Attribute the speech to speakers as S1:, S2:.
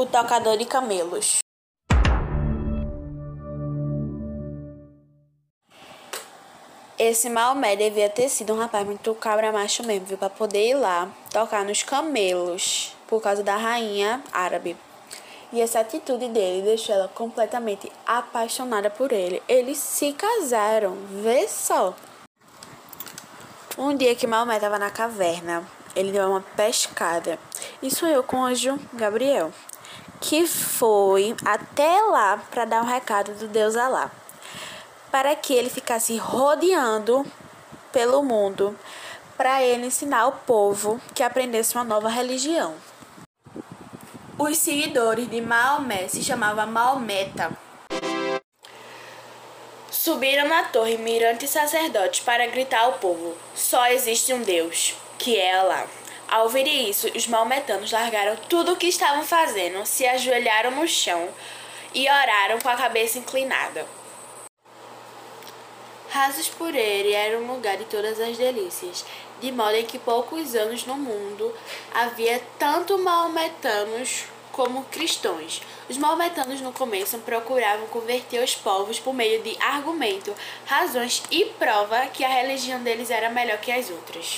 S1: o tocador de camelos. Esse Maomé devia ter sido um rapaz muito cabra macho mesmo, viu? Pra poder ir lá tocar nos camelos por causa da rainha árabe. E essa atitude dele deixou ela completamente apaixonada por ele. Eles se casaram, vê só. Um dia que Maomé estava na caverna, ele deu uma pescada e sonhou com o anjo Gabriel, que foi até lá para dar um recado do Deus Alá para que ele ficasse rodeando pelo mundo, para ele ensinar o povo que aprendesse uma nova religião. Os seguidores de Maomé se chamavam Maometa. Subiram na torre mirante sacerdotes para gritar ao povo: Só existe um Deus, que é Alá. Ao ouvir isso, os maometanos largaram tudo o que estavam fazendo, se ajoelharam no chão e oraram com a cabeça inclinada. Rasos por ele era um lugar de todas as delícias, de modo em que poucos anos no mundo havia tanto maometanos como cristãos. Os maometanos no começo procuravam converter os povos por meio de argumento, razões e prova que a religião deles era melhor que as outras.